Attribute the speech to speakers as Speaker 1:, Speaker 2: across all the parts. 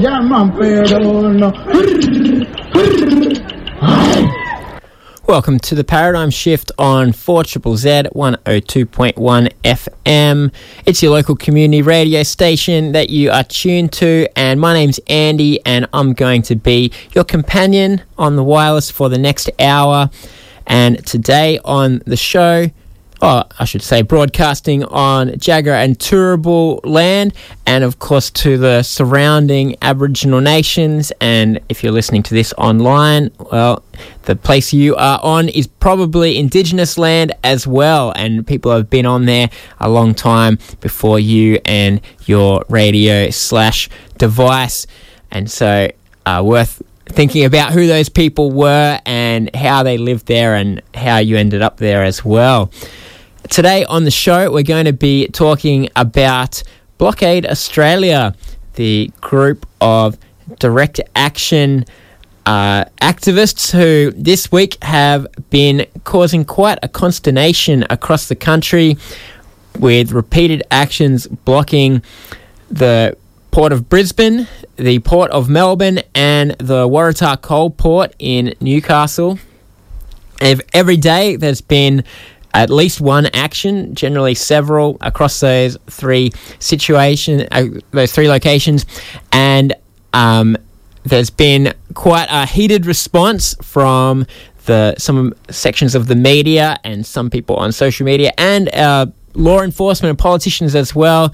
Speaker 1: Jamo peruno. Welcome to the Paradigm Shift on 4 Z 102.1 FM. It's your local community radio station that you are tuned to, and my name's Andy, and I'm going to be your companion on the wireless for the next hour. And today on the show, oh, I should say, broadcasting on Jagera and Turrbal land, and of course to the surrounding Aboriginal nations. And if you're listening to this online, well, the place you are on is probably Indigenous land as well, and people have been on there a long time before you and your radio slash device, and so uh, worth thinking about who those people were and how they lived there and how you ended up there as well. Today on the show, we're going to be talking about Blockade Australia, the group of direct action uh, activists who this week have been causing quite a consternation across the country with repeated actions blocking the Port of Brisbane, the Port of Melbourne, and the Waratah Coal Port in Newcastle. Every day there's been at least one action, generally several, across those three situation, uh, those three locations, and um, there's been quite a heated response from the some sections of the media and some people on social media and uh, law enforcement and politicians as well.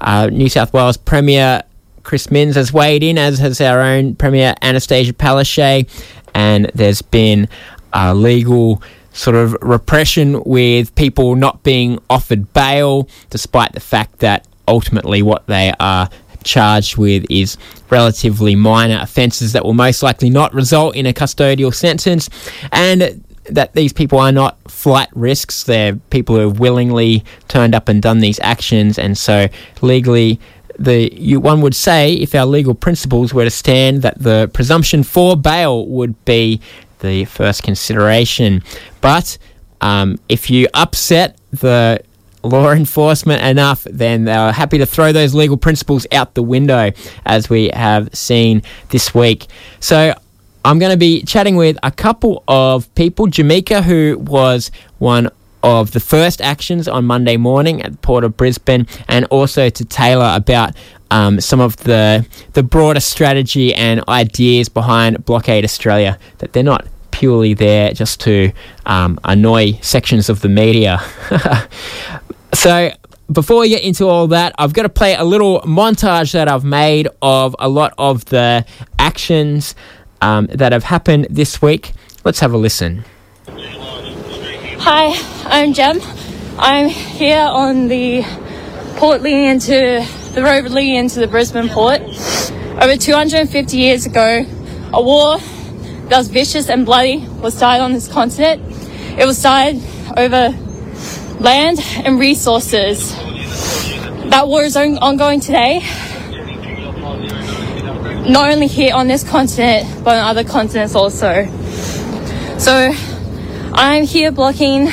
Speaker 1: Uh, New South Wales Premier Chris Minns has weighed in, as has our own Premier Annastacia Palaszczuk, and there's been uh, legal sort of repression with people not being offered bail, despite the fact that ultimately what they are charged with is relatively minor offences that will most likely not result in a custodial sentence, and that these people are not flight risks. They're people who have willingly turned up and done these actions, and so legally. The you, one would say, if our legal principles were to stand, that the presumption for bail would be the first consideration. But um, if you upset the law enforcement enough, then they're happy to throw those legal principles out the window, as we have seen this week. So I'm going to be chatting with a couple of people. Jemika, who was one of the first actions on Monday morning at the Port of Brisbane, and also to Taylah about um, some of the the broader strategy and ideas behind Blockade Australia. That they're not purely there just to um, annoy sections of the media. so before we get into all that, I've got to play a little montage that I've made of a lot of the actions um, that have happened this week. Let's have a listen.
Speaker 2: Hi, I'm Jem. I'm here on the port leading into the road leading into the Brisbane port. Over 250 years ago, a war that was vicious and bloody was started on this continent. It was started over land and resources. That war is ongoing today, not only here on this continent, but on other continents also. So I'm here blocking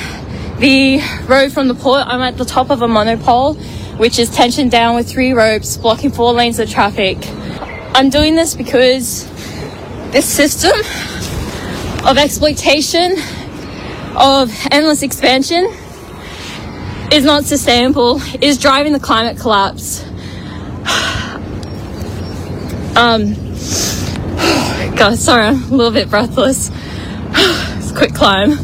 Speaker 2: the road from the port. I'm at the top of a monopole, which is tensioned down with three ropes, blocking four lanes of traffic. I'm doing this because this system of exploitation, of endless expansion, is not sustainable, is driving the climate collapse. Um, God, sorry, I'm a little bit breathless. it's a quick climb.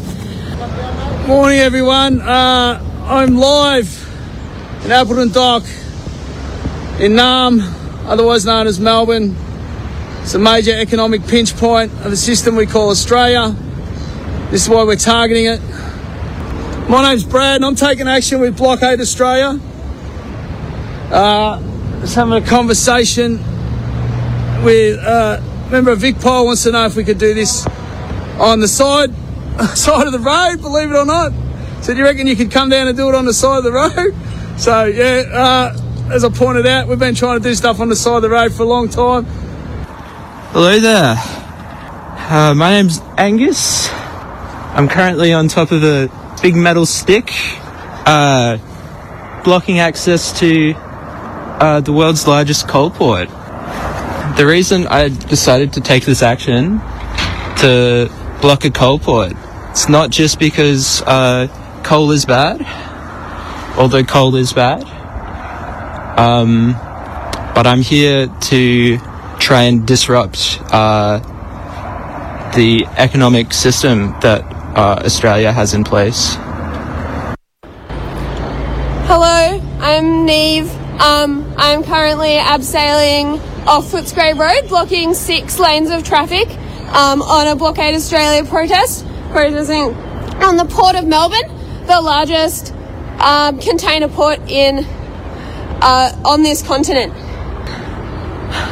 Speaker 3: Morning, everyone. Uh, I'm live in Appleton Dock in Naarm, otherwise known as Melbourne. It's a major economic pinch point of the system we call Australia. This is why we're targeting it. My name's Brad, and I'm taking action with Blockade Australia. Uh, just having a conversation with uh, member Vic Pol wants to know if we could do this on the side side of the road. Believe it or not, so do you reckon you could come down and do it on the side of the road? So yeah, uh, as I pointed out, we've been trying to do stuff on the side of the road for a long time.
Speaker 4: Hello there. Uh, my name's Angus. I'm currently on top of a big metal stick, uh, blocking access to uh, the world's largest coal port. The reason I decided to take this action to block a coal port, it's not just because uh, coal is bad, although coal is bad. Um, but I'm here to try and disrupt uh, the economic system that uh, Australia has in place.
Speaker 5: Hello, I'm Neve. Um, I'm currently abseiling off Footscray Road, blocking six lanes of traffic um, on a Blockade Australia protest, protesting on the Port of Melbourne, the largest um, container port in uh, on this continent.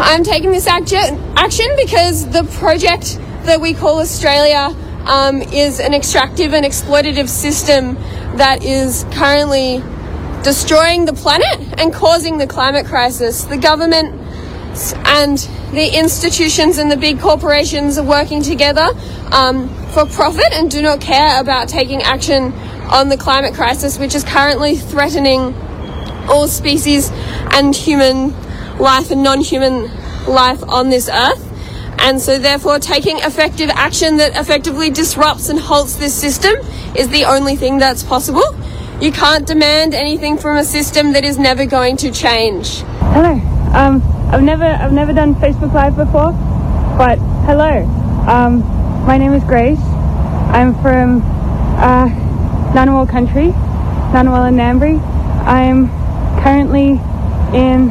Speaker 5: I'm taking this action, action because the project that we call Australia um, is an extractive and exploitative system that is currently destroying the planet and causing the climate crisis. The government and the institutions and the big corporations are working together um, for profit and do not care about taking action on the climate crisis, which is currently threatening all species and human life and non human life on this earth. And so, therefore, taking effective action that effectively disrupts and halts this system is the only thing that's possible. You can't demand anything from a system that is never going to change.
Speaker 6: Hello. Um, I've never I've never done Facebook Live before, but hello. Um, my name is Grace. I'm from uh, Ngunnawal country, Ngunnawal and Ngambri. I'm currently in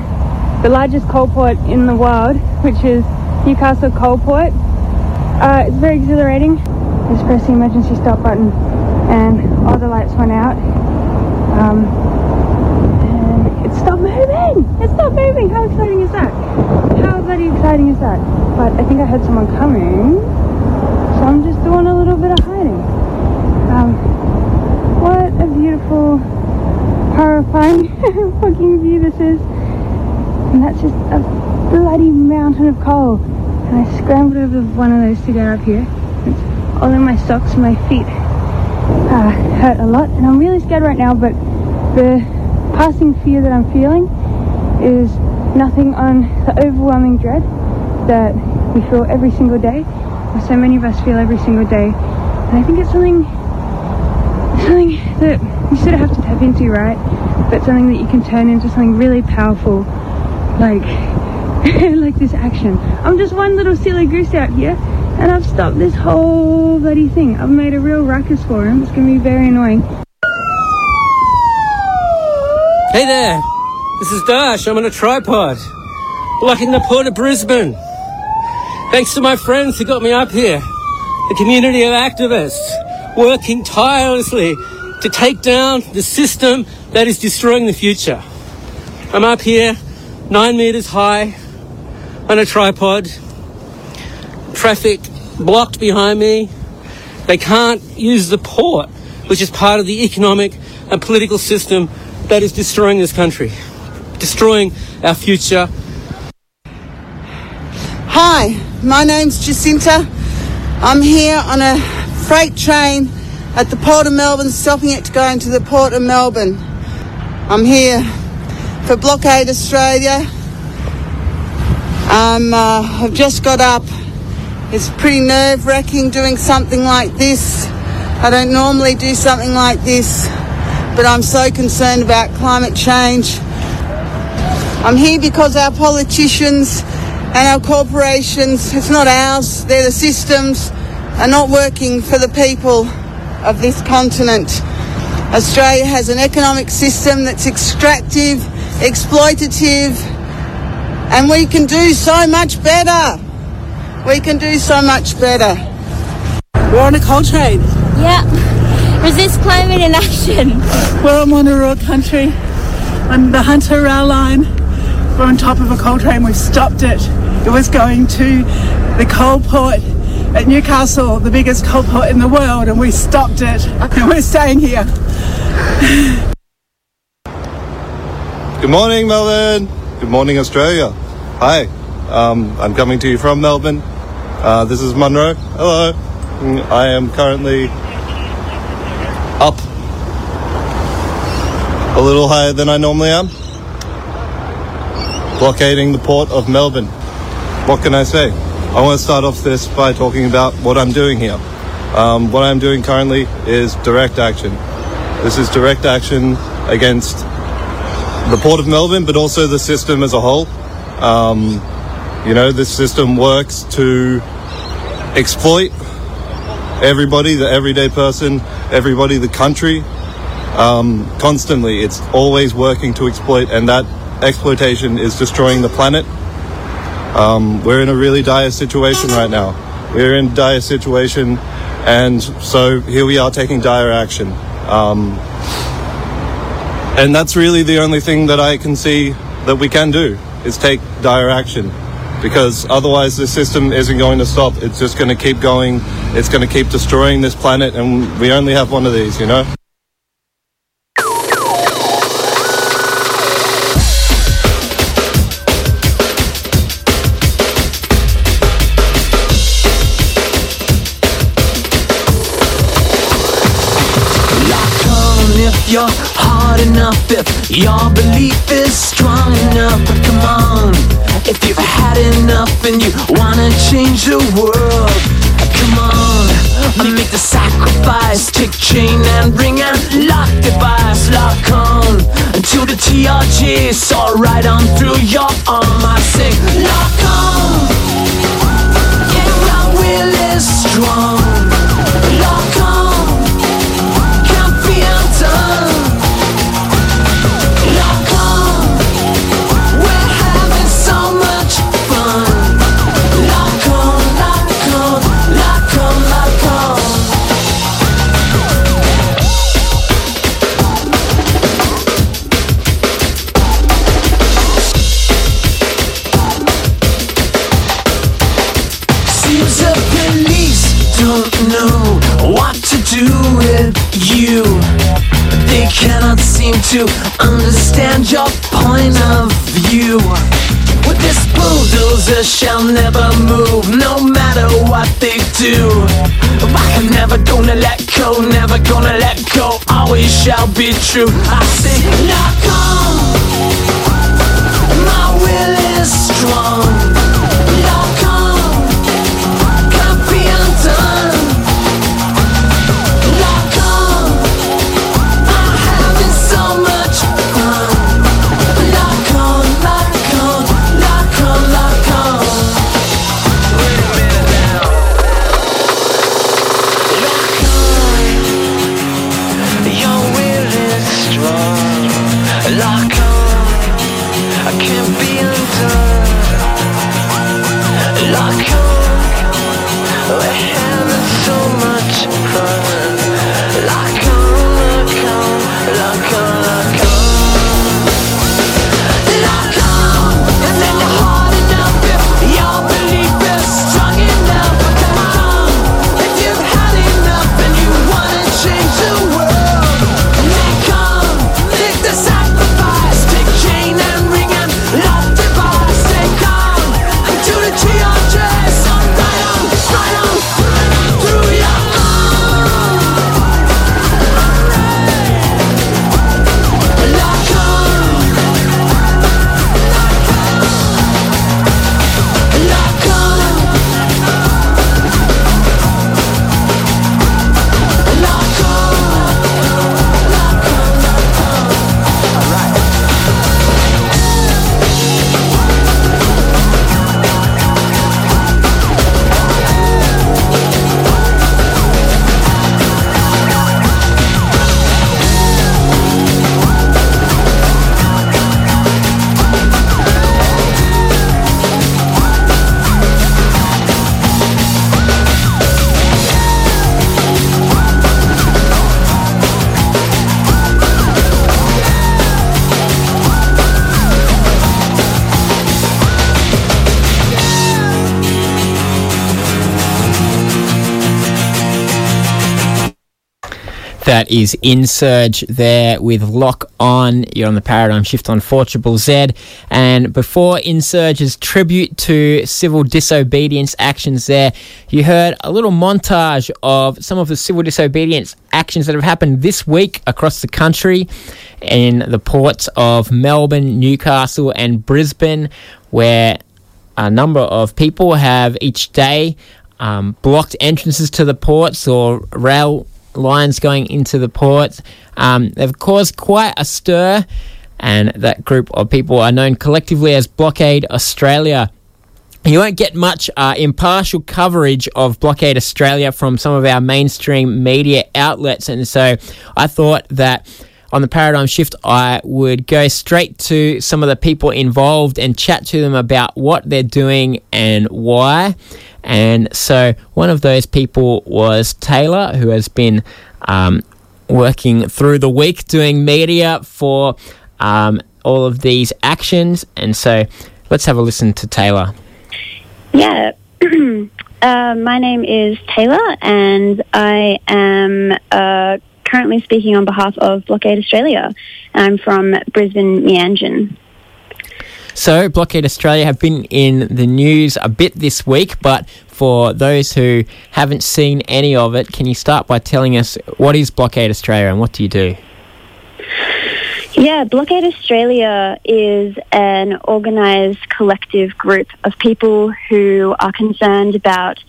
Speaker 6: the largest coal port in the world, which is Newcastle Coal Port. Uh, it's very exhilarating. Just press the emergency stop button, and all the lights went out. Um, moving! It stopped moving! How exciting is that? How bloody exciting is that? But I think I heard someone coming, so I'm just doing a little bit of hiding. Um, what a beautiful, horrifying fucking view this is. And that's just a bloody mountain of coal. And I scrambled over one of those to get up here. It's all in my socks my feet uh, hurt a lot. And I'm really scared right now, but the passing fear that I'm feeling is nothing on the overwhelming dread that we feel every single day, or so many of us feel every single day. And I think it's something, something that you sort of have to tap into, right? But something that you can turn into something really powerful, like, like this action. I'm just one little silly goose out here, and I've stopped this whole bloody thing. I've made a real ruckus for him. It's gonna be very annoying.
Speaker 7: Hey there, this is Dash. I'm on a tripod, blocking the port of Brisbane. Thanks to my friends who got me up here, the community of activists working tirelessly to take down the system that is destroying the future. I'm up here, nine meters high, on a tripod, traffic blocked behind me. They can't use the port, which is part of the economic and political system that is destroying this country, destroying our future.
Speaker 8: Hi, my name's Jacinta. I'm here on a freight train at the Port of Melbourne, stopping it to go into the Port of Melbourne. I'm here for Blockade Australia. Um, uh, I've just got up. It's pretty nerve wracking doing something like this. I don't normally do something like this, but I'm so concerned about climate change. I'm here because our politicians and our corporations, it's not ours, they're the systems, are not working for the people of this continent. Australia has an economic system that's extractive, exploitative, and we can do so much better. We can do so much better.
Speaker 9: We're on a coal train.
Speaker 10: Yeah. Resist climate in action.
Speaker 9: We're on Wonnarua country I'm the Hunter Rail line. We're on top of a coal train. We've stopped it. It was going to the coal port at Newcastle, the biggest coal port in the world, and we stopped it. And we're staying here.
Speaker 11: Good morning, Melbourne. Good morning, Australia. Hi, um, I'm coming to you from Melbourne. Uh, this is Munro. Hello. Mm, I am currently up a little higher than I normally am, blockading the port of Melbourne. What can I say? I want to start off this by talking about what I'm doing here. Um, what I'm doing currently is direct action. This is direct action against the Port of Melbourne, but also the system as a whole. Um, you know, this system works to exploit everybody, the everyday person, everybody, the country, um, constantly. It's always working to exploit, and that exploitation is destroying the planet. Um, we're in a really dire situation right now. We're in dire situation, and so here we are taking dire action. Um, and that's really the only thing that I can see that we can do is take dire action because otherwise the system isn't going to stop. It's just going to keep going. It's going to keep destroying this planet, and we only have one of these, you know?
Speaker 12: If your belief is strong enough. But come on, if you've had enough and you wanna change the world, come on, make the sacrifice, take chain and ring an lock device, lock on until the TRG saw right on through your arm. I say, lock on, yeah, our will is strong. Never gonna let go, always shall be true. I say, lock on,
Speaker 1: That is Insurge there with Lock On. You're on the Paradigm Shift on 4 Z. And before Insurge's tribute to civil disobedience actions there, you heard a little montage of some of the civil disobedience actions that have happened this week across the country in the ports of Melbourne, Newcastle, and Brisbane, where a number of people have each day um, blocked entrances to the ports or rail lines going into the ports. Um, they've caused quite a stir, and that group of people are known collectively as Blockade Australia. You won't get much uh, impartial coverage of Blockade Australia from some of our mainstream media outlets, and so I thought that on the paradigm shift, I would go straight to some of the people involved and chat to them about what they're doing and why. And so one of those people was Taylah, who has been um, working through the week doing media for um, all of these actions. And so let's have a listen to Taylah.
Speaker 13: Yeah. uh, my name is Taylah, and I am uh, currently speaking on behalf of Blockade Australia. I'm from Brisbane, Meanjin.
Speaker 1: So, Blockade Australia have been in the news a bit this week, but for those who haven't seen any of it, can you start by telling us what is Blockade Australia and what do you do?
Speaker 13: Yeah, Blockade Australia is an organised collective group of people who are concerned about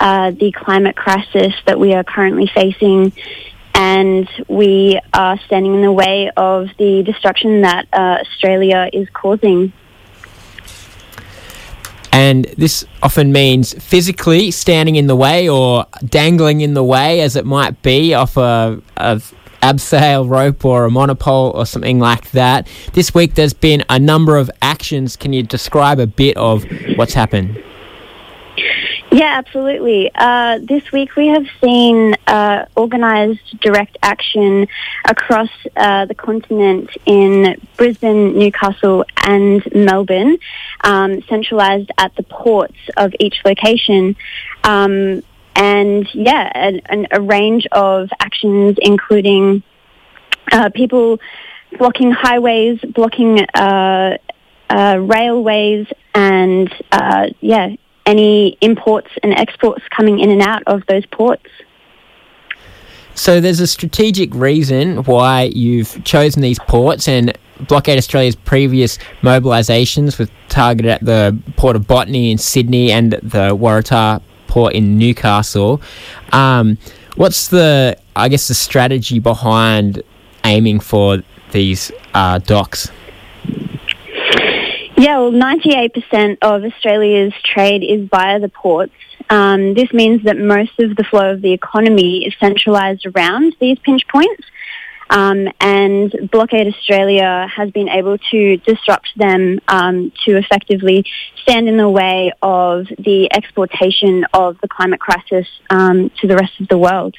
Speaker 13: uh, the climate crisis that we are currently facing and we are standing in the way of the destruction that uh, Australia is causing.
Speaker 1: And this often means physically standing in the way or dangling in the way, as it might be, off a, a abseil rope or a monopole or something like that. This week there's been a number of actions. Can you describe a bit of what's happened?
Speaker 13: Yeah, absolutely. Uh, this week we have seen uh, organised direct action across uh, the continent in Brisbane, Newcastle, and Melbourne, um, centralised at the ports of each location. Um, and yeah, a, a, range of actions, including uh, people blocking highways, blocking uh, uh, railways, and yeah, any imports and exports coming in and out of those ports.
Speaker 1: So there's a strategic reason why you've chosen these ports and Blockade Australia's previous mobilisations were targeted at the port of Botany in Sydney and the Waratah port in Newcastle. Um, what's the, I guess, the strategy behind aiming for these uh, docks?
Speaker 13: Yeah, well, 98% of Australia's trade is via the ports. Um, this means that most of the flow of the economy is centralised around these pinch points. Um, and Blockade Australia has been able to disrupt them um, to effectively stand in the way of the exportation of the climate crisis um, to the rest of the world.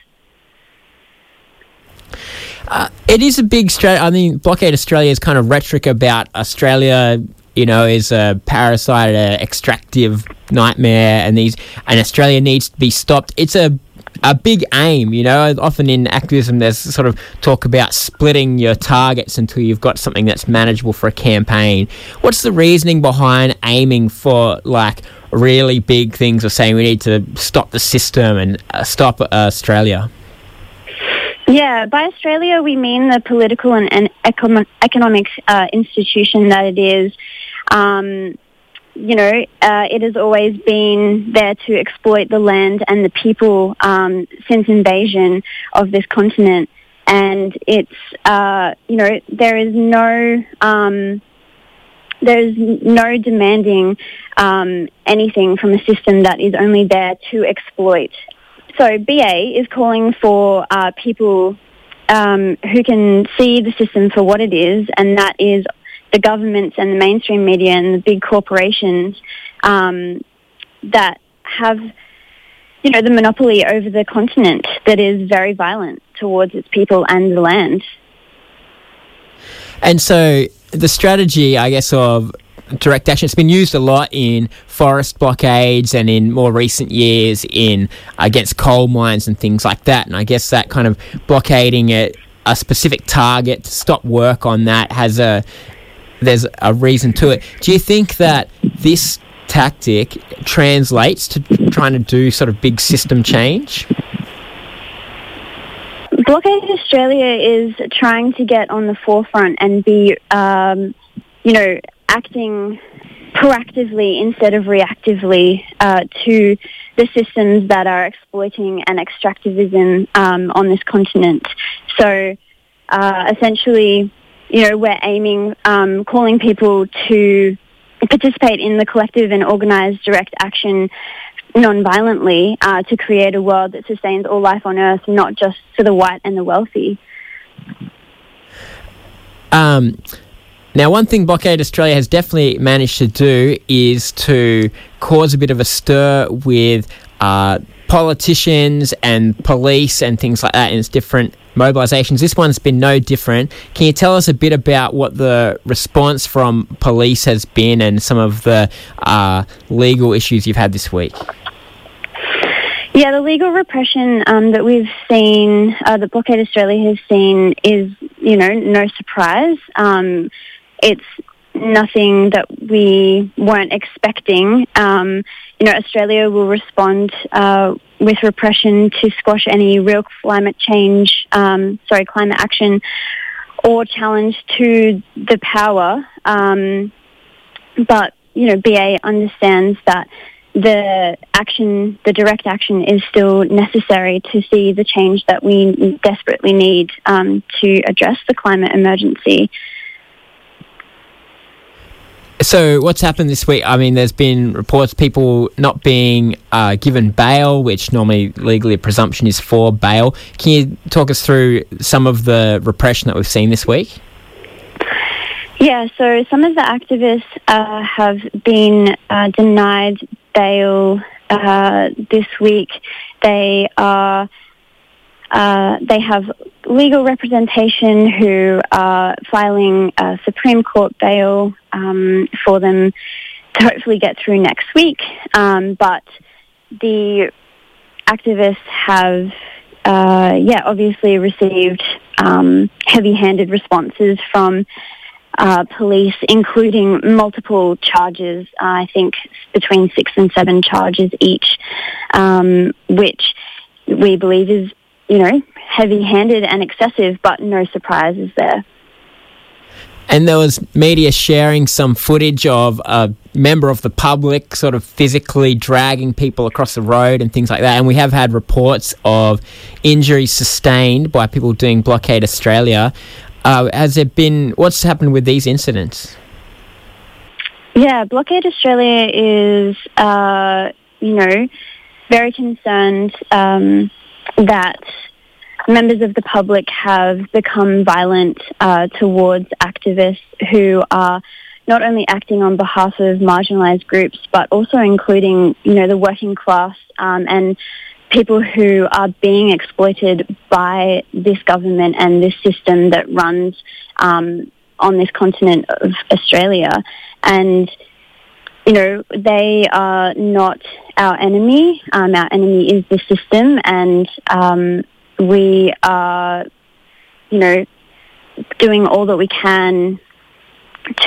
Speaker 1: Uh, it is a big strategy. I mean, Blockade Australia is kind of rhetoric about Australia you know, is a parasite, an extractive nightmare, and these and Australia needs to be stopped. It's a a big aim, you know. Often in activism, there's sort of talk about splitting your targets until you've got something that's manageable for a campaign. What's the reasoning behind aiming for like really big things, or saying we need to stop the system and uh, stop uh, Australia?
Speaker 13: Yeah, by Australia we mean the political and, and economic uh, institution that it is. Um, you know, uh, it has always been there to exploit the land and the people um, since invasion of this continent. And it's, uh, you know, there is no, um, there is no demanding um, anything from a system that is only there to exploit. So BA is calling for uh, people um, who can see the system for what it is, and that is the governments and the mainstream media and the big corporations um, that have, you know, the monopoly over the continent that is very violent towards its people and the land.
Speaker 1: And so the strategy, I guess, of direct action. It's been used a lot in forest blockades and in more recent years in against coal mines and things like that. And I guess that kind of blockading a, a specific target to stop work on that has a there's a reason to it. Do you think that this tactic translates to trying to do sort of big system change?
Speaker 13: Blockade Australia is trying to get on the forefront and be, um, you know, acting proactively instead of reactively uh, to the systems that are exploiting and extractivism um, on this continent. So uh, essentially, you know, we're aiming, um, calling people to participate in the collective and organised direct action non-violently uh, to create a world that sustains all life on Earth, not just for the white and the wealthy.
Speaker 1: Um, now, one thing Blockade Australia has definitely managed to do is to cause a bit of a stir with uh, politicians and police and things like that in its different mobilisations. This one's been no different. Can you tell us a bit about what the response from police has been and some of the uh, legal issues you've had this week?
Speaker 13: Yeah, the legal repression um, that we've seen, uh, that Blockade Australia has seen, is you know no surprise. Um, it's nothing that we weren't expecting. Um, you know, Australia will respond uh, with repression to squash any real climate change, um, sorry, climate action or challenge to the power. Um, but you know, BA understands that the action, the direct action, is still necessary to see the change that we desperately need um, to address the climate emergency.
Speaker 1: So, what's happened this week? I mean, there's been reports people not being uh, given bail, which normally legally a presumption is for bail. Can you talk us through some of the repression that we've seen this week?
Speaker 13: Yeah, so some of the activists uh, have been uh, denied bail uh, this week. They are uh, they have legal representation who are filing a Supreme Court bail um, for them to hopefully get through next week. Um, but the activists have, uh, yeah, obviously received um, heavy-handed responses from uh, police, including multiple charges. Uh, I think between six and seven charges each, um, which we believe is you know, heavy-handed and excessive, but no surprises there.
Speaker 1: And there was media sharing some footage of a member of the public sort of physically dragging people across the road and things like that. And we have had reports of injuries sustained by people doing Blockade Australia. Uh, has there been, what's happened with these incidents?
Speaker 13: Yeah, Blockade Australia is, uh, you know, very concerned um, that members of the public have become violent uh, towards activists who are not only acting on behalf of marginalised groups, but also including, you know, the working class um, and people who are being exploited by this government and this system that runs um, on this continent of Australia. And you know, they are not our enemy. Um, our enemy is the system, and um, we are, you know, doing all that we can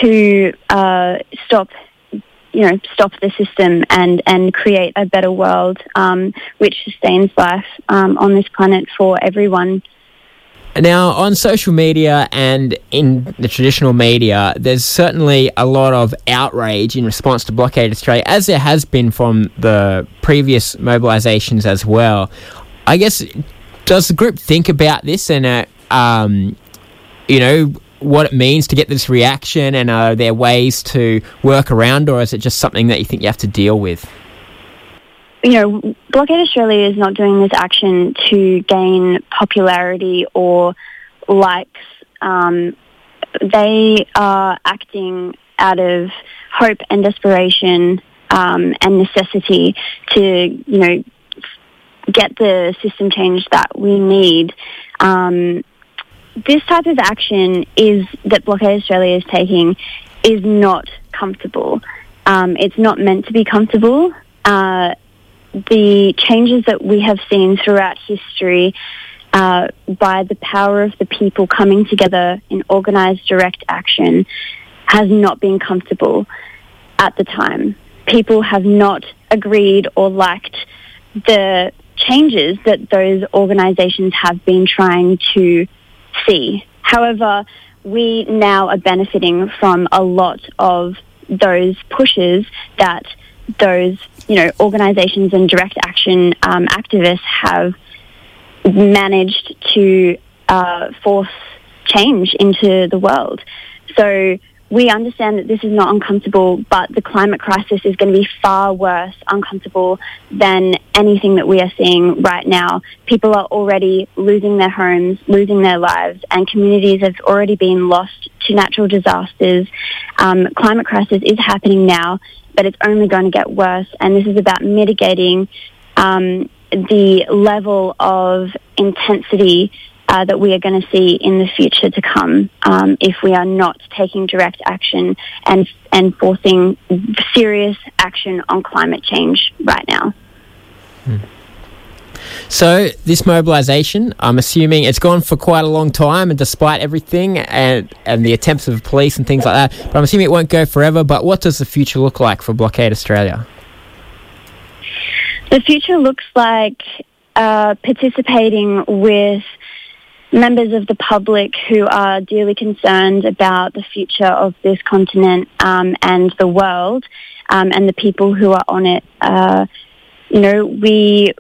Speaker 13: to uh, stop, you know, stop the system and and create a better world um, which sustains life um, on this planet for everyone.
Speaker 1: Now, on social media and in the traditional media, there's certainly a lot of outrage in response to Blockade Australia, as there has been from the previous mobilisations as well. I guess, does the group think about this and, uh, um, you know, what it means to get this reaction and are there ways to work around, or is it just something that you think you have to deal with?
Speaker 13: You know, Blockade Australia is not doing this action to gain popularity or likes. Um, they are acting out of hope and desperation um, and necessity to, you know, get the system change that we need. Um, this type of action is that Blockade Australia is taking is not comfortable. Um, it's not meant to be comfortable. Uh, the changes that we have seen throughout history uh, by the power of the people coming together in organized direct action has not been comfortable at the time. People have not agreed or liked the changes that those organizations have been trying to see. However, we now are benefiting from a lot of those pushes that those, you know, organizations and direct action um, activists have managed to uh, force change into the world. So we understand that this is not uncomfortable, but the climate crisis is going to be far worse uncomfortable than anything that we are seeing right now. People are already losing their homes, losing their lives, and communities have already been lost to natural disasters. Um, climate crisis is happening now, but it's only going to get worse, and this is about mitigating um, the level of intensity uh, that we are going to see in the future to come um, if we are not taking direct action and and forcing serious action on climate change right now.
Speaker 1: So this mobilisation, I'm assuming it's gone for quite a long time, and despite everything and and the attempts of the police and things like that, but I'm assuming it won't go forever. But what does the future look like for Blockade Australia?
Speaker 13: The future looks like uh, participating with members of the public who are dearly concerned about the future of this continent um, and the world um, and the people who are on it. Uh, you know, we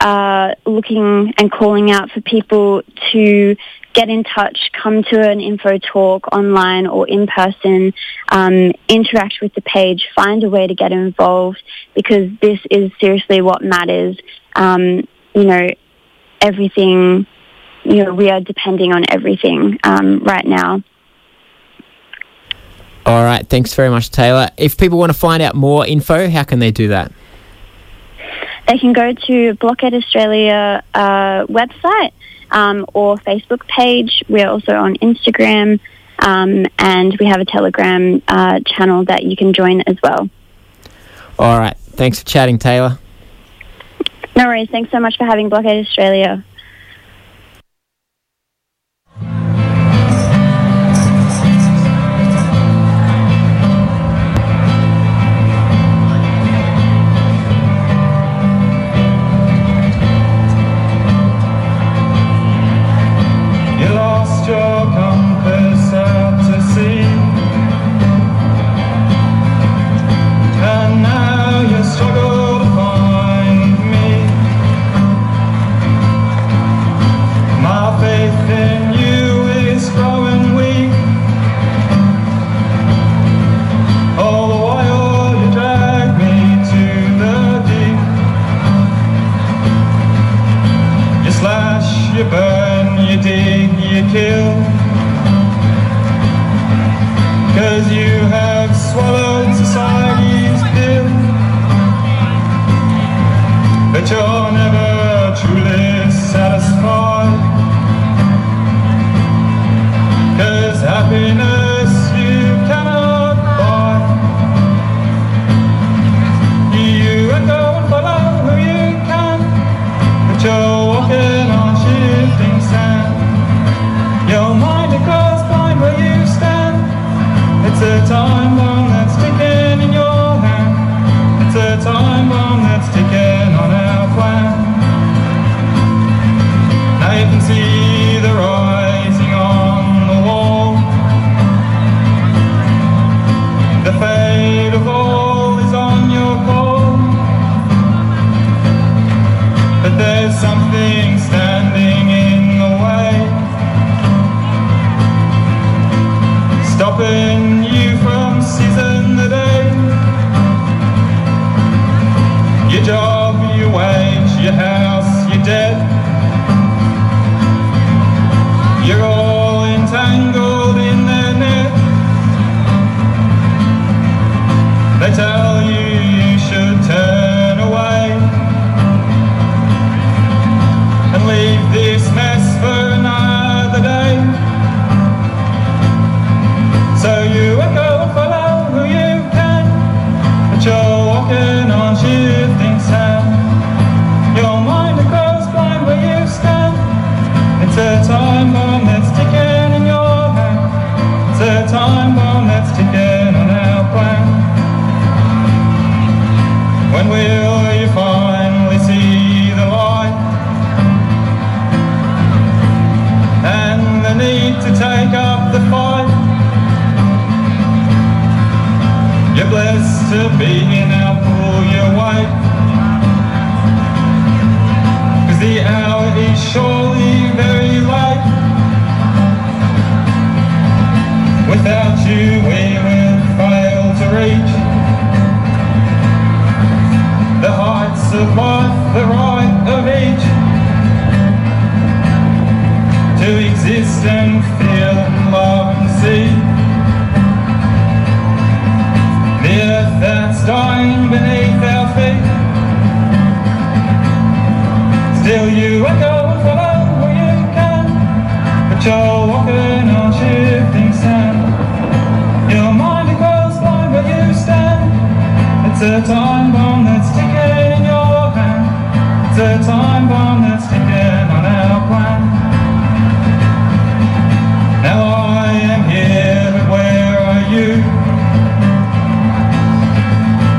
Speaker 13: are looking and calling out for people to get in touch, come to an info talk online or in person, um, interact with the page, find a way to get involved because this is seriously what matters. Um, you know, everything, you know, we are depending on everything um, right now.
Speaker 1: All right, thanks very much, Taylah. If people want to find out more info, how can they do that?
Speaker 13: They can go to Blockade Australia uh, website um, or Facebook page. We're also on Instagram um, and we have a Telegram uh, channel that you can join as well.
Speaker 1: All right, thanks for chatting, Taylah.
Speaker 13: No worries. Thanks so much for having Blockade Australia.
Speaker 14: Still you echo follow where you can, but you're walking on shifting sand. Your mind goes blind where you stand. It's a time bomb that's ticking in your hand. It's a time bomb that's ticking on our plan. Now I am here, but where are you?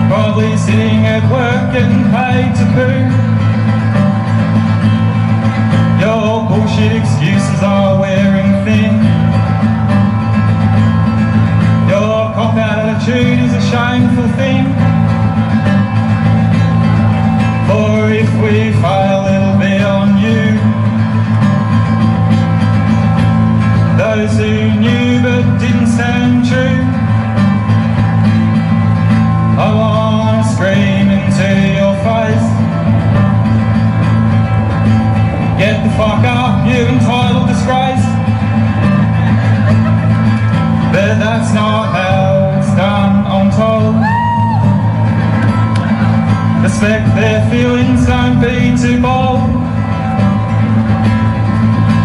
Speaker 14: Probably sitting at work getting paid to poo. Bullshit excuses are wearing thin. Your cop attitude is a shameful thing. For if we fail, it'll be on you. Those who knew But that's not how it's done, I'm told. Respect their feelings, don't be too bold.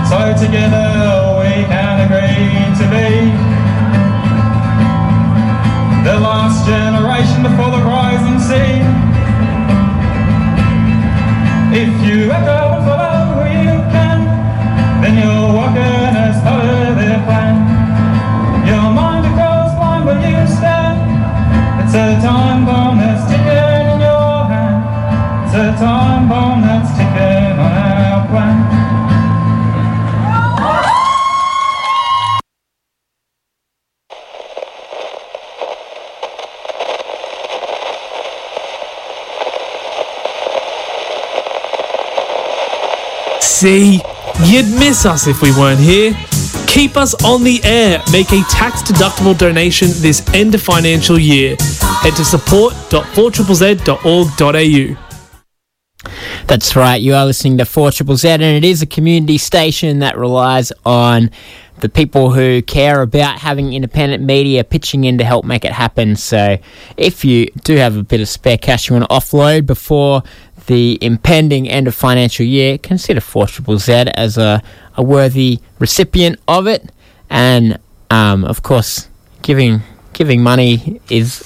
Speaker 14: So together we can agree to be the last generation before the rising sea. If you ever follow
Speaker 15: See, you'd miss us if we weren't here. Keep us on the air. Make a tax deductible donation this end of financial year. Head to support.4ZZZ.org.au.
Speaker 1: That's right, you are listening to 4 Triple Z, and it is a community station that relies on the people who care about having independent media pitching in to help make it happen. So, if you do have a bit of spare cash you want to offload before the impending end of financial year, consider 4 Triple Z as a, a worthy recipient of it. And, um, of course, giving giving money is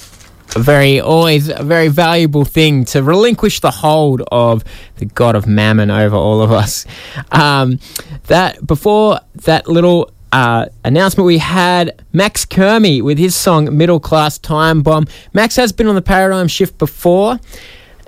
Speaker 1: a very always a very valuable thing to relinquish the hold of the god of mammon over all of us. Um, that before that little uh, announcement we had Max Curmi with his song Middle Class Time Bomb. Max has been on the Paradigm Shift before.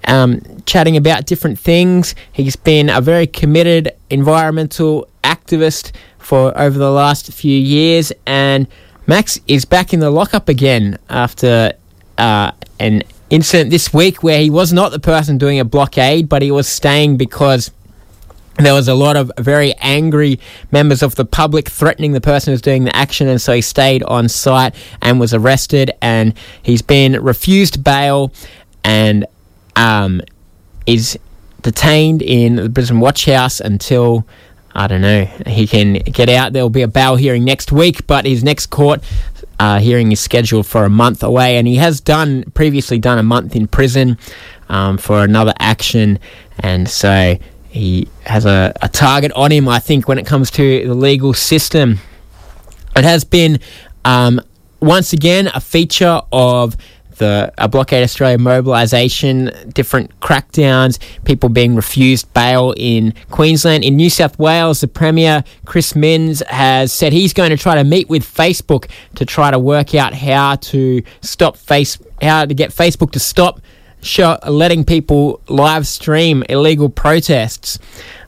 Speaker 1: Um, chatting about different things. He's been a very committed environmental activist for over the last few years, and Max is back in the lockup again after uh, an incident this week where he was not the person doing a blockade, but he was staying because there was a lot of very angry members of the public threatening the person who was doing the action, and so he stayed on site and was arrested. And he's been refused bail and um, is detained in the Brisbane Watch House until. I don't know. He can get out. There will be a bail hearing next week, but his next court uh, hearing is scheduled for a month away, and he has done previously done a month in prison um, for another action, and so he has a, a target on him. I think when it comes to the legal system, it has been um, once again a feature of the Blockade Australia mobilisation, different crackdowns, people being refused bail in Queensland. In New South Wales, the Premier, Chris Minns, has said he's going to try to meet with Facebook to try to work out how to stop face, how to get Facebook to stop show, letting people live stream illegal protests.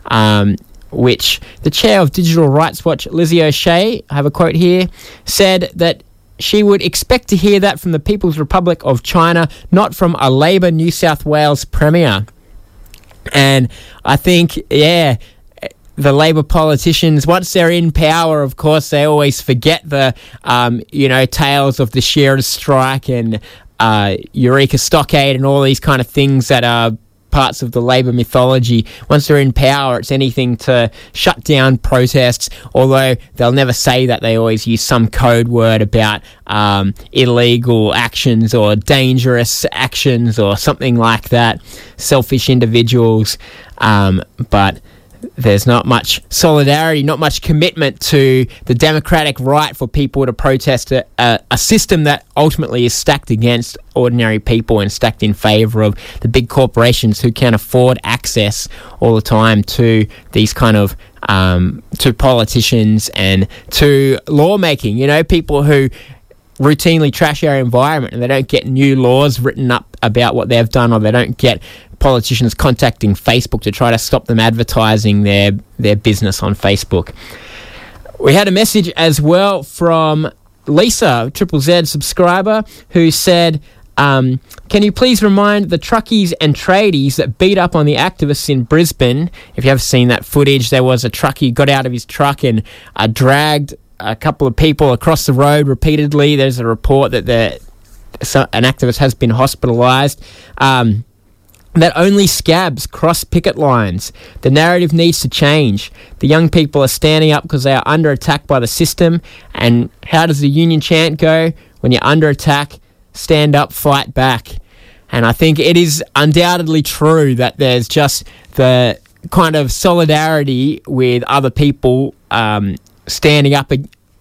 Speaker 1: Um, which the chair of Digital Rights Watch, Lizzie O'Shea, I have a quote here, said that she would expect to hear that from the People's Republic of China, not from a Labor New South Wales Premier. And I think, yeah, the Labor politicians, once they're in power, of course, they always forget the, um, you know, tales of the Shearers strike and uh, Eureka Stockade and all these kind of things that are parts of the Labor mythology. Once they're in power, it's anything to shut down protests, although they'll never say that. They always use some code word about um, illegal actions or dangerous actions or something like that, selfish individuals. Um, but there's not much solidarity, not much commitment to the democratic right for people to protest a, a, a, system that ultimately is stacked against ordinary people and stacked in favour of the big corporations who can afford access all the time to these kind of um, to politicians and to lawmaking. You know, people who routinely trash our environment and they don't get new laws written up about what they've done or they don't get politicians contacting Facebook to try to stop them advertising their their business on Facebook. We had a message as well from Lisa, Triple Z subscriber, who said, um, "Can you please remind the truckies and tradies that beat up on the activists in Brisbane? If you have seen that footage, there was a truckie got out of his truck and uh, dragged a couple of people across the road repeatedly. There's a report that the, an activist has been hospitalised. Um, that only scabs cross picket lines. The narrative needs to change. The young people are standing up because they are under attack by the system. And how does the union chant go? When you're under attack, stand up, fight back. And I think it is undoubtedly true that there's just the kind of solidarity with other people um, standing up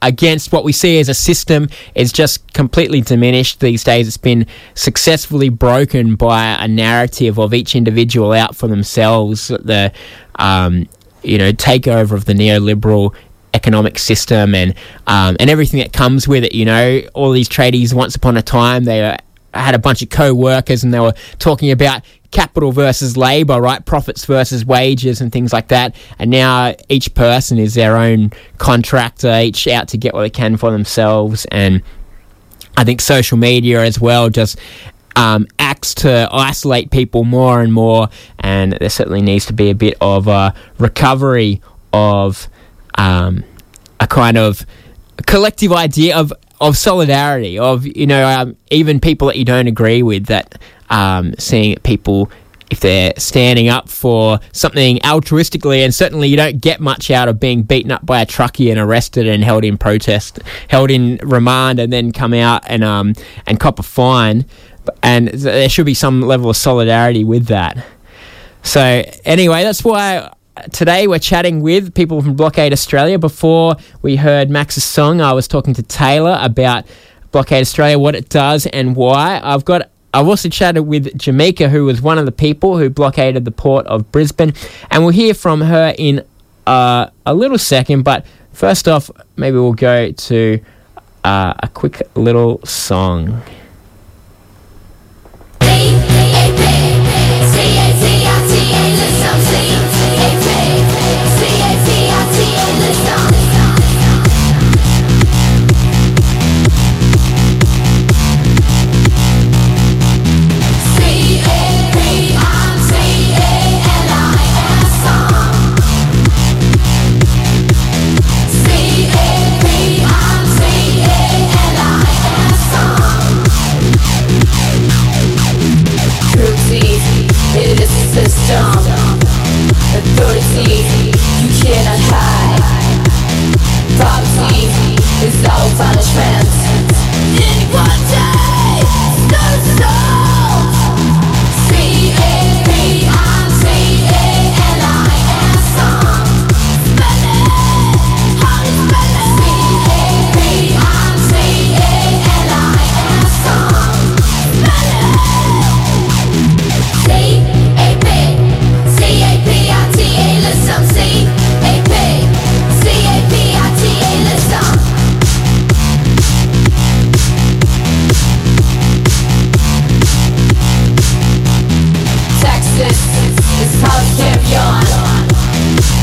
Speaker 1: against what we see as a system is just completely diminished these days. It's been successfully broken by a narrative of each individual out for themselves. The um, you know takeover of the neoliberal economic system and um, and everything that comes with it. You know, all these tradies once upon a time they had a bunch of co-workers and they were talking about capital versus labor, right? Profits versus wages and things like that. And now each person is their own contractor, each out to get what they can for themselves. And I think social media as well just um, acts to isolate people more and more. And there certainly needs to be a bit of a recovery of um, a kind of collective idea of of solidarity, of you know, um, even people that you don't agree with, that um, seeing people if they're standing up for something altruistically, and certainly you don't get much out of being beaten up by a truckie and arrested and held in protest, held in remand, and then come out and um and cop a fine, and there should be some level of solidarity with that. So anyway, that's why today we're chatting with people from Blockade Australia. Before we heard Max's song, I was talking to Taylah about Blockade Australia, what it does and why. I've got I've also chatted with Jemika, who was one of the people who blockaded the port of Brisbane, and we'll hear from her in uh, a little second. But first off, maybe we'll go to uh, a quick little song.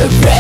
Speaker 16: the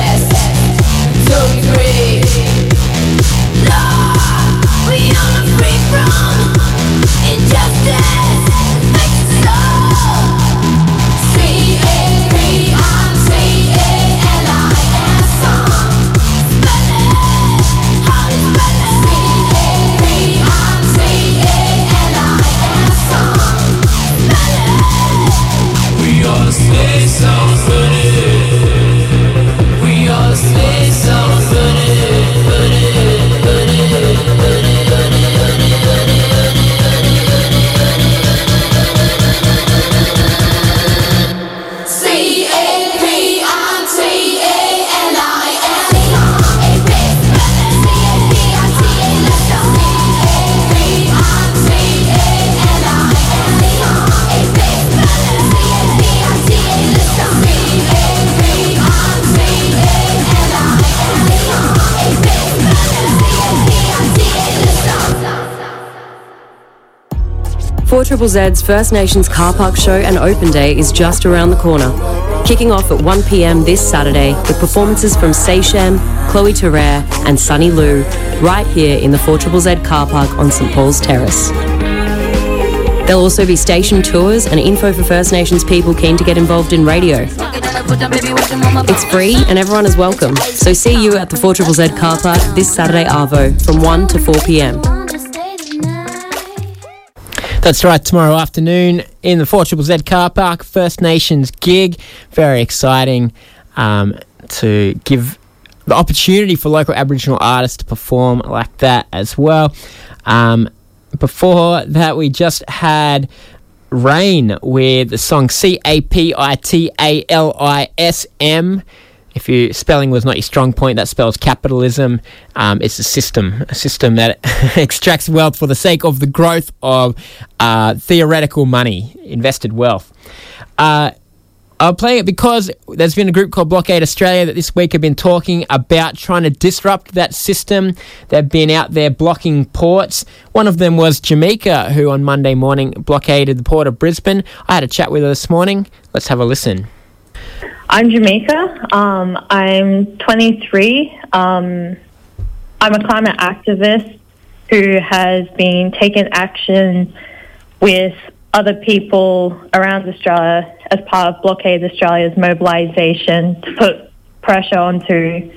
Speaker 16: Triple Z's First Nations Car Park Show and Open Day is just around the corner. Kicking off at 1pm this Saturday with performances from Seychem, Chloe Terrere and Sunny Lou right here in the 4 Triple Z car park on St Paul's Terrace. There'll also be station tours and info for First Nations people keen to get involved in radio. It's free and everyone is welcome. So see you at the 4 Triple Z car park this Saturday Arvo from 1 to 4 pm.
Speaker 1: That's right, tomorrow afternoon in the 4 Triple Z car park, First Nations gig. Very exciting um, to give the opportunity for local Aboriginal artists to perform like that as well. Um, before that, we just had Rein with the song C A P I T A L I S M. If your spelling was not your strong point, that spells capitalism. Um, it's a system, a system that extracts wealth for the sake of the growth of uh, theoretical money, invested wealth. Uh, I'll play it because there's been a group called Blockade Australia that this week have been talking about trying to disrupt that system. They've been out there blocking ports. One of them was Jemika, who on Monday morning blockaded the port of Brisbane. I had a chat with her this morning. Let's have a listen.
Speaker 17: I'm Jemika. Um, I'm 23. Um, I'm a climate activist who has been taking action with other people around Australia as part of Blockade Australia's mobilisation to put pressure onto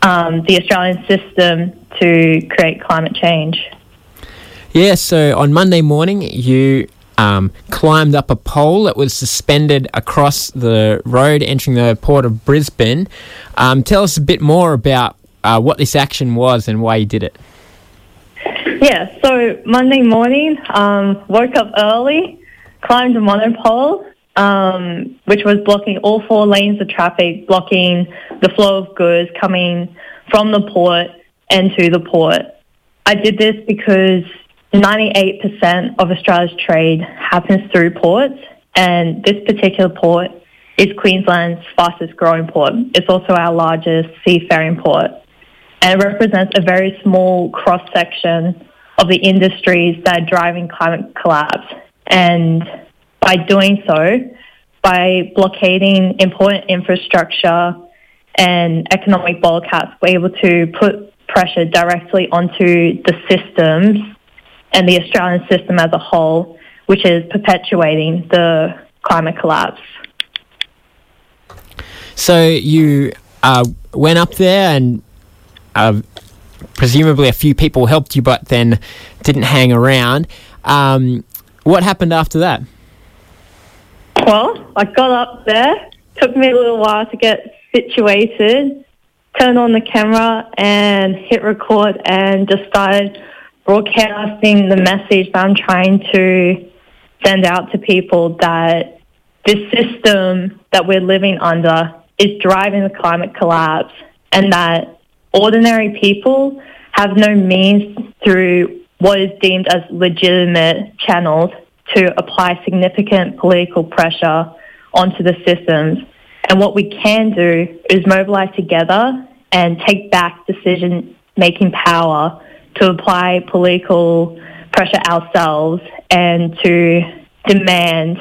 Speaker 17: um, the Australian system to create climate change.
Speaker 1: Yeah, so on Monday morning, you um, climbed up a pole that was suspended across the road entering the port of Brisbane. Um, tell us a bit more about uh, what this action was and why you did it.
Speaker 17: Yeah, so Monday morning, um, woke up early, climbed a monopole, um, which was blocking all four lanes of traffic, blocking the flow of goods coming from the port and to the port. I did this because 98% of Australia's trade happens through ports, and this particular port is Queensland's fastest growing port. It's also our largest seafaring port, and it represents a very small cross section of the industries that are driving climate collapse. And by doing so, by blockading important infrastructure and economic bulkheads, we're able to put pressure directly onto the systems and the Australian system as a whole, which is perpetuating the climate collapse.
Speaker 1: So you uh, went up there and uh, presumably a few people helped you, but then didn't hang around. Um, what happened after that?
Speaker 17: Well, I got up there. Took me a little while to get situated. Turned on the camera and hit record, and just started broadcasting the message that I'm trying to send out to people that this system that we're living under is driving the climate collapse, and that ordinary people have no means through what is deemed as legitimate channels to apply significant political pressure onto the systems. And what we can do is mobilize together and take back decision making power to apply political pressure ourselves and to demand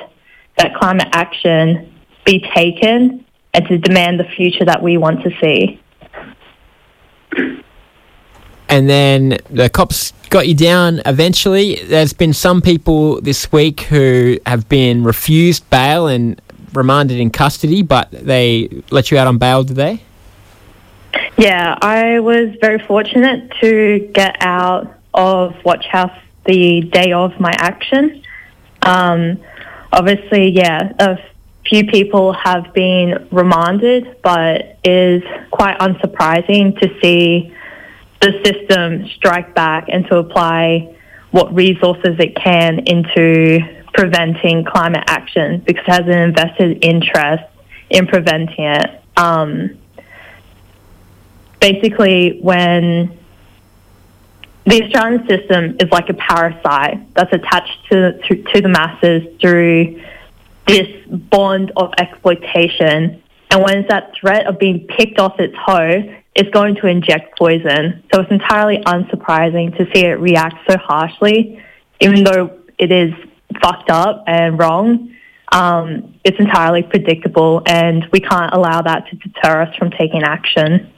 Speaker 17: that climate action be taken and to demand the future that we want to see.
Speaker 1: And then the cops got you down eventually. There's been some people this week who have been refused bail and remanded in custody, but they let you out on bail, did they?
Speaker 17: Yeah, I was very fortunate to get out of Watch House the day of my action. Um, obviously, yeah, a few people have been remanded, but it is quite unsurprising to see the system strike back and to apply what resources it can into preventing climate action because it has an invested interest in preventing it. Um, basically, when the Australian system is like a parasite that's attached to, to, to the masses through this bond of exploitation. And when it's that threat of being picked off its hoe, it's going to inject poison. So it's entirely unsurprising to see it react so harshly, even though it is fucked up and wrong, um, it's entirely predictable, and we can't allow that to deter us from taking action.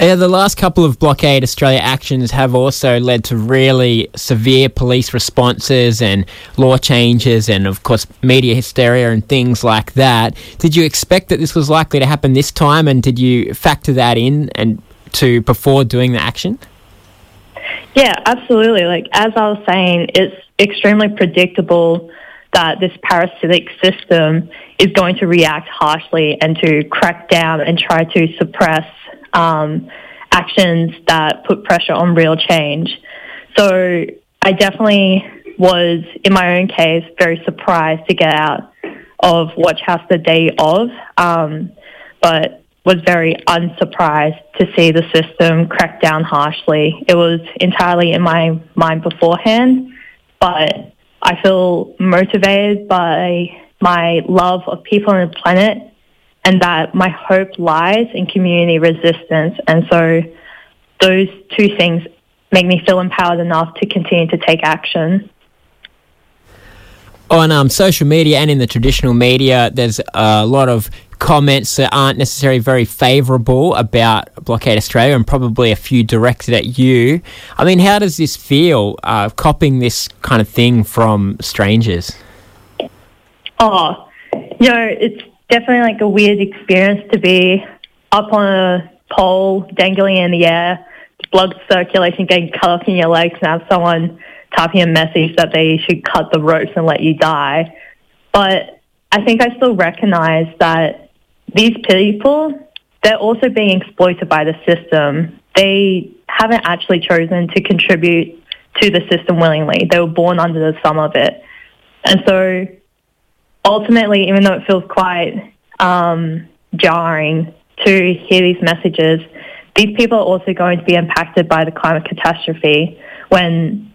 Speaker 1: Yeah, the last couple of Blockade Australia actions have also led to really severe police responses and law changes, and of course, media hysteria and things like that. Did you expect that this was likely to happen this time, and did you factor that in and to before doing the action?
Speaker 17: Yeah, absolutely. Like as I was saying, it's extremely predictable that this parasitic system is going to react harshly and to crack down and try to suppress um, actions that put pressure on real change. So I definitely was, in my own case, very surprised to get out of Watch House the day of, um, but was very unsurprised to see the system crack down harshly. It was entirely in my mind beforehand, but I feel motivated by my love of people and the planet and that my hope lies in community resistance. And so those two things make me feel empowered enough to continue to take action.
Speaker 1: On um, social media and in the traditional media, there's a lot of comments that aren't necessarily very favourable about Blockade Australia and probably a few directed at you. I mean, how does this feel, uh, copying this kind of thing from strangers?
Speaker 17: Oh, you know, it's definitely like a weird experience to be up on a pole, dangling in the air, blood circulation getting cut off in your legs, and have someone typing a message that they should cut the ropes and let you die. But I think I still recognize that these people, they're also being exploited by the system. They haven't actually chosen to contribute to the system willingly. They were born under the thumb of it. And so ultimately, even though it feels quite um, jarring to hear these messages, these people are also going to be impacted by the climate catastrophe when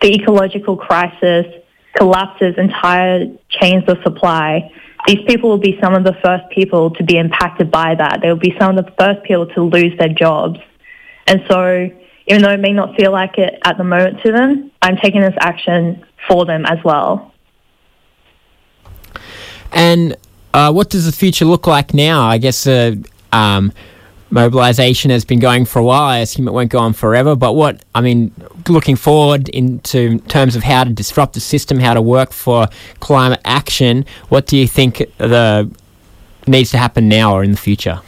Speaker 17: the ecological crisis collapses entire chains of supply. These people will be some of the first people to be impacted by that. They will be some of the first people to lose their jobs. And so, even though it may not feel like it at the moment to them, I'm taking this action for them as well.
Speaker 1: And uh, what does the future look like now? I guess uh, um, mobilisation has been going for a while. I assume it won't go on forever. But what I mean, looking forward into terms of how to disrupt the system, how to work for climate action. What do you think the needs to happen now or in the future?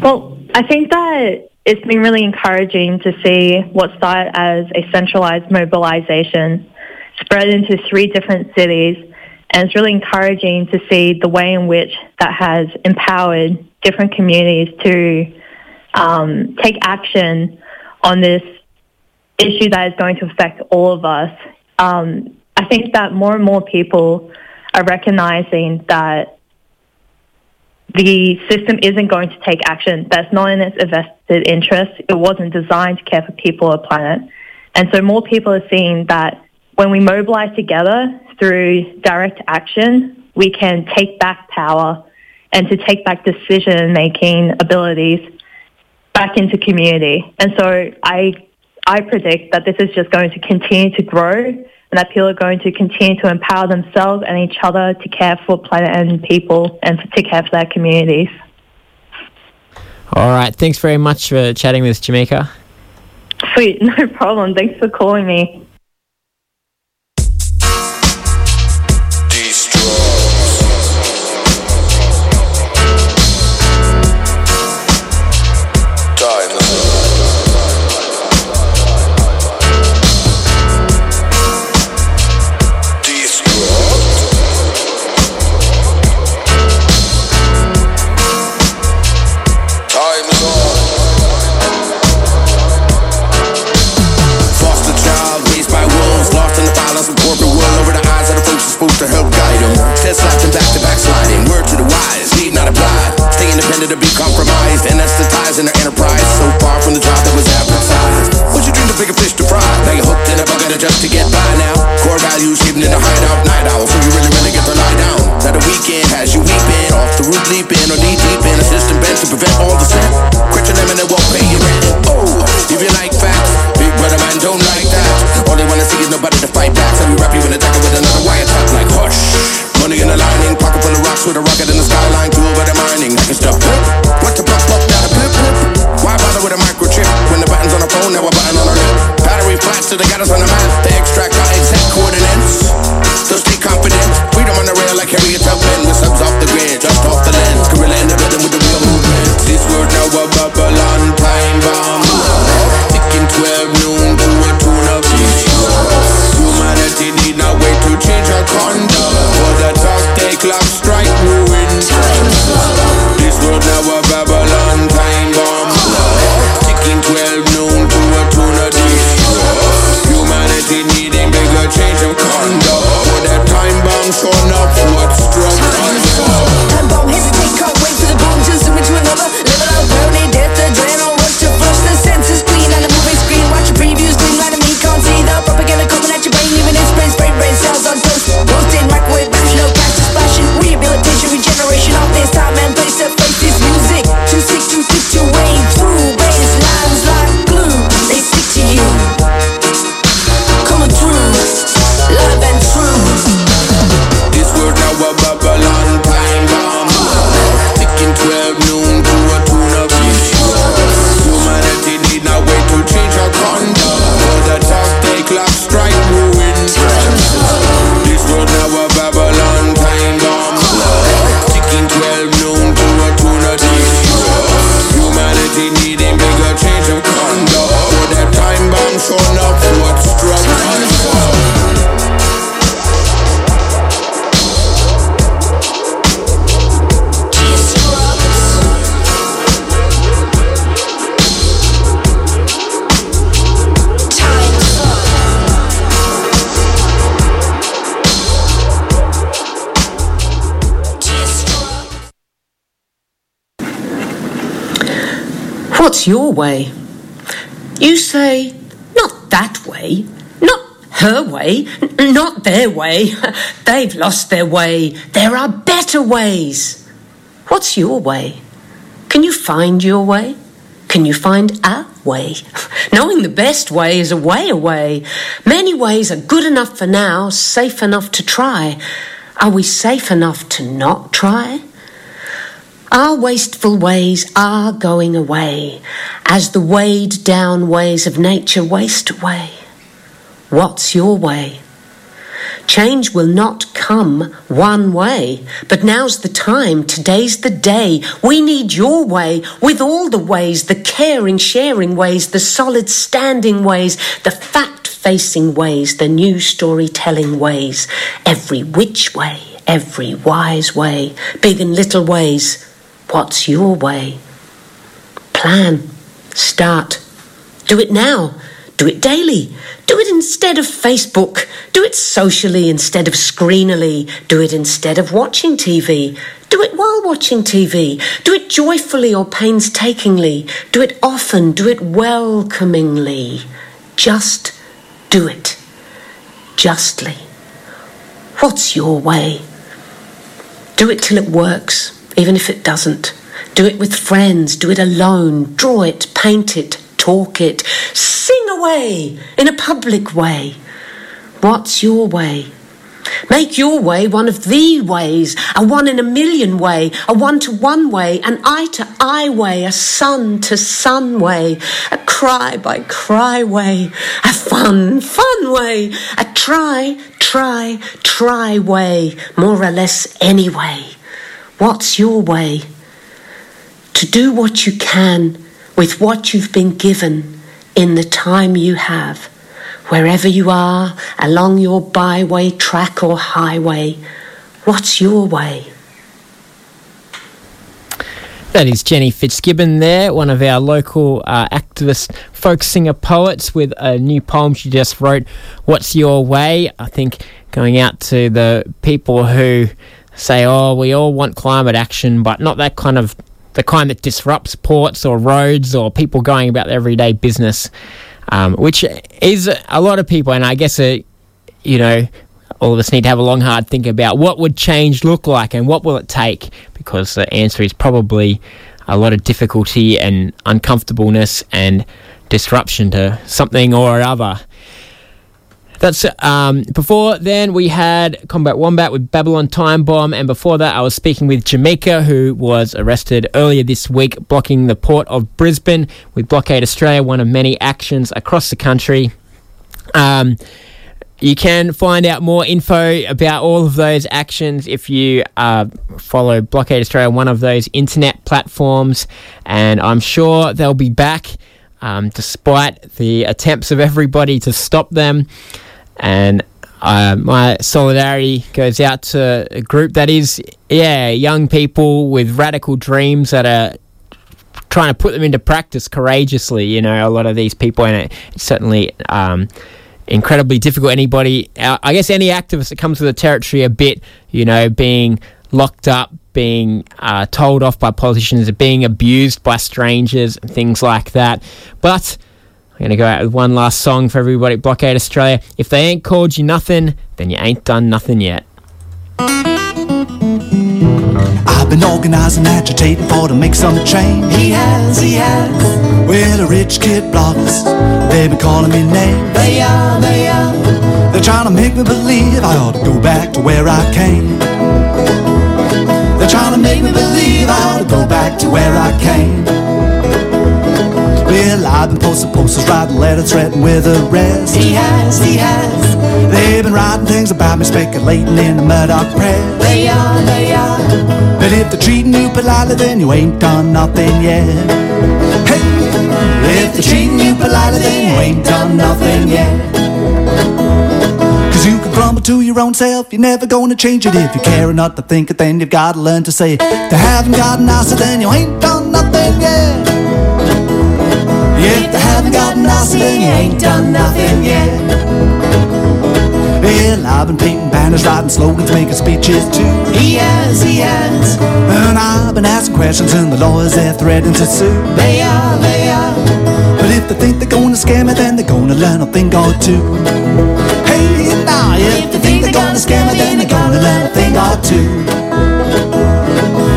Speaker 17: Well, I think that it's been really encouraging to see what started as a centralized mobilization spread into three different cities. And it's really encouraging to see the way in which that has empowered different communities to um, take action on this issue that is going to affect all of us. Um, I think that more and more people are recognizing that the system isn't going to take action. That's not in its vested interest. It wasn't designed to care for people or planet. And so more people are seeing that when we mobilize together through direct action, we can take back power and to take back decision making abilities back into community. And so I I predict that this is just going to continue to grow and that people are going to continue to empower themselves and each other to care for planet and people and to care for their communities.
Speaker 1: All right. Thanks very much for chatting with Jemika.
Speaker 17: Sweet, no problem. Thanks for calling me.
Speaker 18: What's your way? You say, not that way, not her way, n- not their way. They've lost their way. There are better ways. What's your way? Can you find your way? Can you find a way? Knowing the best way is a way away. Many ways are good enough for now, safe enough to try. Are we safe enough to not try? Our wasteful ways are going away as the weighed down ways of nature waste away. What's your way? Change will not come one way, but now's the time, today's the day. We need your way with all the ways, the caring, sharing ways, the solid standing ways, the fact facing ways, the new storytelling ways, every which way, every wise way, big and little ways. What's your way? Plan. Start. Do it now. Do it daily. Do it instead of Facebook. Do it socially instead of screenily. Do it instead of watching TV. Do it while watching TV. Do it joyfully or painstakingly. Do it often. Do it welcomingly. Just do it. Justly. What's your way? Do it till it works, even if it doesn't. Do it with friends, do it alone, draw it, paint it, talk it, sing away in a public way. What's your way? Make your way one of the ways, a one in a million way, a one to one way, an eye to eye way, a sun to sun way, a cry by cry way, a fun, fun way, a try, try, try way, more or less any way. What's your way? To do what you can with what you've been given in the time you have, wherever you are, along your byway, track, or highway. What's your way?
Speaker 1: That is Jenny Fitzgibbon there, one of our local uh, activist folk singer poets with a new poem she just wrote, What's Your Way? I think going out to the people who say, oh, we all want climate action, but not that kind of, the kind that disrupts ports or roads or people going about their everyday business, um, which is a lot of people, and I guess, uh, you know, all of us need to have a long, hard think about what would change look like and what will it take, because the answer is probably a lot of difficulty and uncomfortableness and disruption to something or other. That's um, before then we had Combat Wombat with Babylon Time Bomb, and before that I was speaking with Jemika, who was arrested earlier this week blocking the port of Brisbane with Blockade Australia, one of many actions across the country. Um, you can find out more info about all of those actions if you uh, follow Blockade Australia, one of those internet platforms, and I'm sure they'll be back um, despite the attempts of everybody to stop them. And uh, my solidarity goes out to a group that is, yeah, young people with radical dreams that are trying to put them into practice courageously. You know, a lot of these people, and it's certainly um, incredibly difficult. Anybody, uh, I guess, any activist that comes to the territory a bit, you know, being locked up, being uh, told off by politicians, being abused by strangers, things like that. But I'm going to go out with one last song for everybody at Blockade Australia. If they ain't called you nothing, then you ain't done nothing yet.
Speaker 19: I've been organizing, agitating for to make some change. He has, he has. Well, the rich kid bloggers, they've been calling me names. They are, they are. They're trying to make me believe I ought to go back to where I came. They're trying to make me believe I ought to go back to where I came. Well, I've been posting posters, writing letters, threatening with arrest. He has, he has. They've been writing things about me, speculating in the Murdoch press. They are, they are. But if they're treating you politely, then you ain't done nothing yet. Hey, if they're treating you politely, then you ain't done nothing yet. Cause you can grumble to your own self, you're never gonna change it. If you care enough to think it, then you've gotta learn to say it. If they haven't gotten nicer, then you ain't done nothing yet. If they haven't gotten nicer, then you ain't done nothing yet. Well, I've been painting banners writing slogans, making speeches too. He has, he has. And I've been asking questions, and the lawyers they're threatening to sue. They are, they are. But if they think they're gonna scare me, then they're gonna learn a thing or two. Hey, now, if they think they're gonna scare me, then they're gonna learn a thing or two.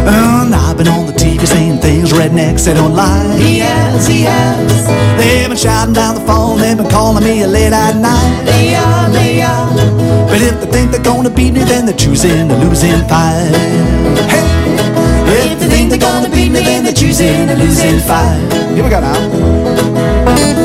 Speaker 19: And I've been on the Saying things rednecks they don't like. He has, he has. They've been shouting down the phone, they've been calling me a late at night. They are, they are. But if they think they're gonna beat me, then they're choosing a losing fight. Hey, if they think they're gonna beat me, then they're choosing a losing fight. Here we go now.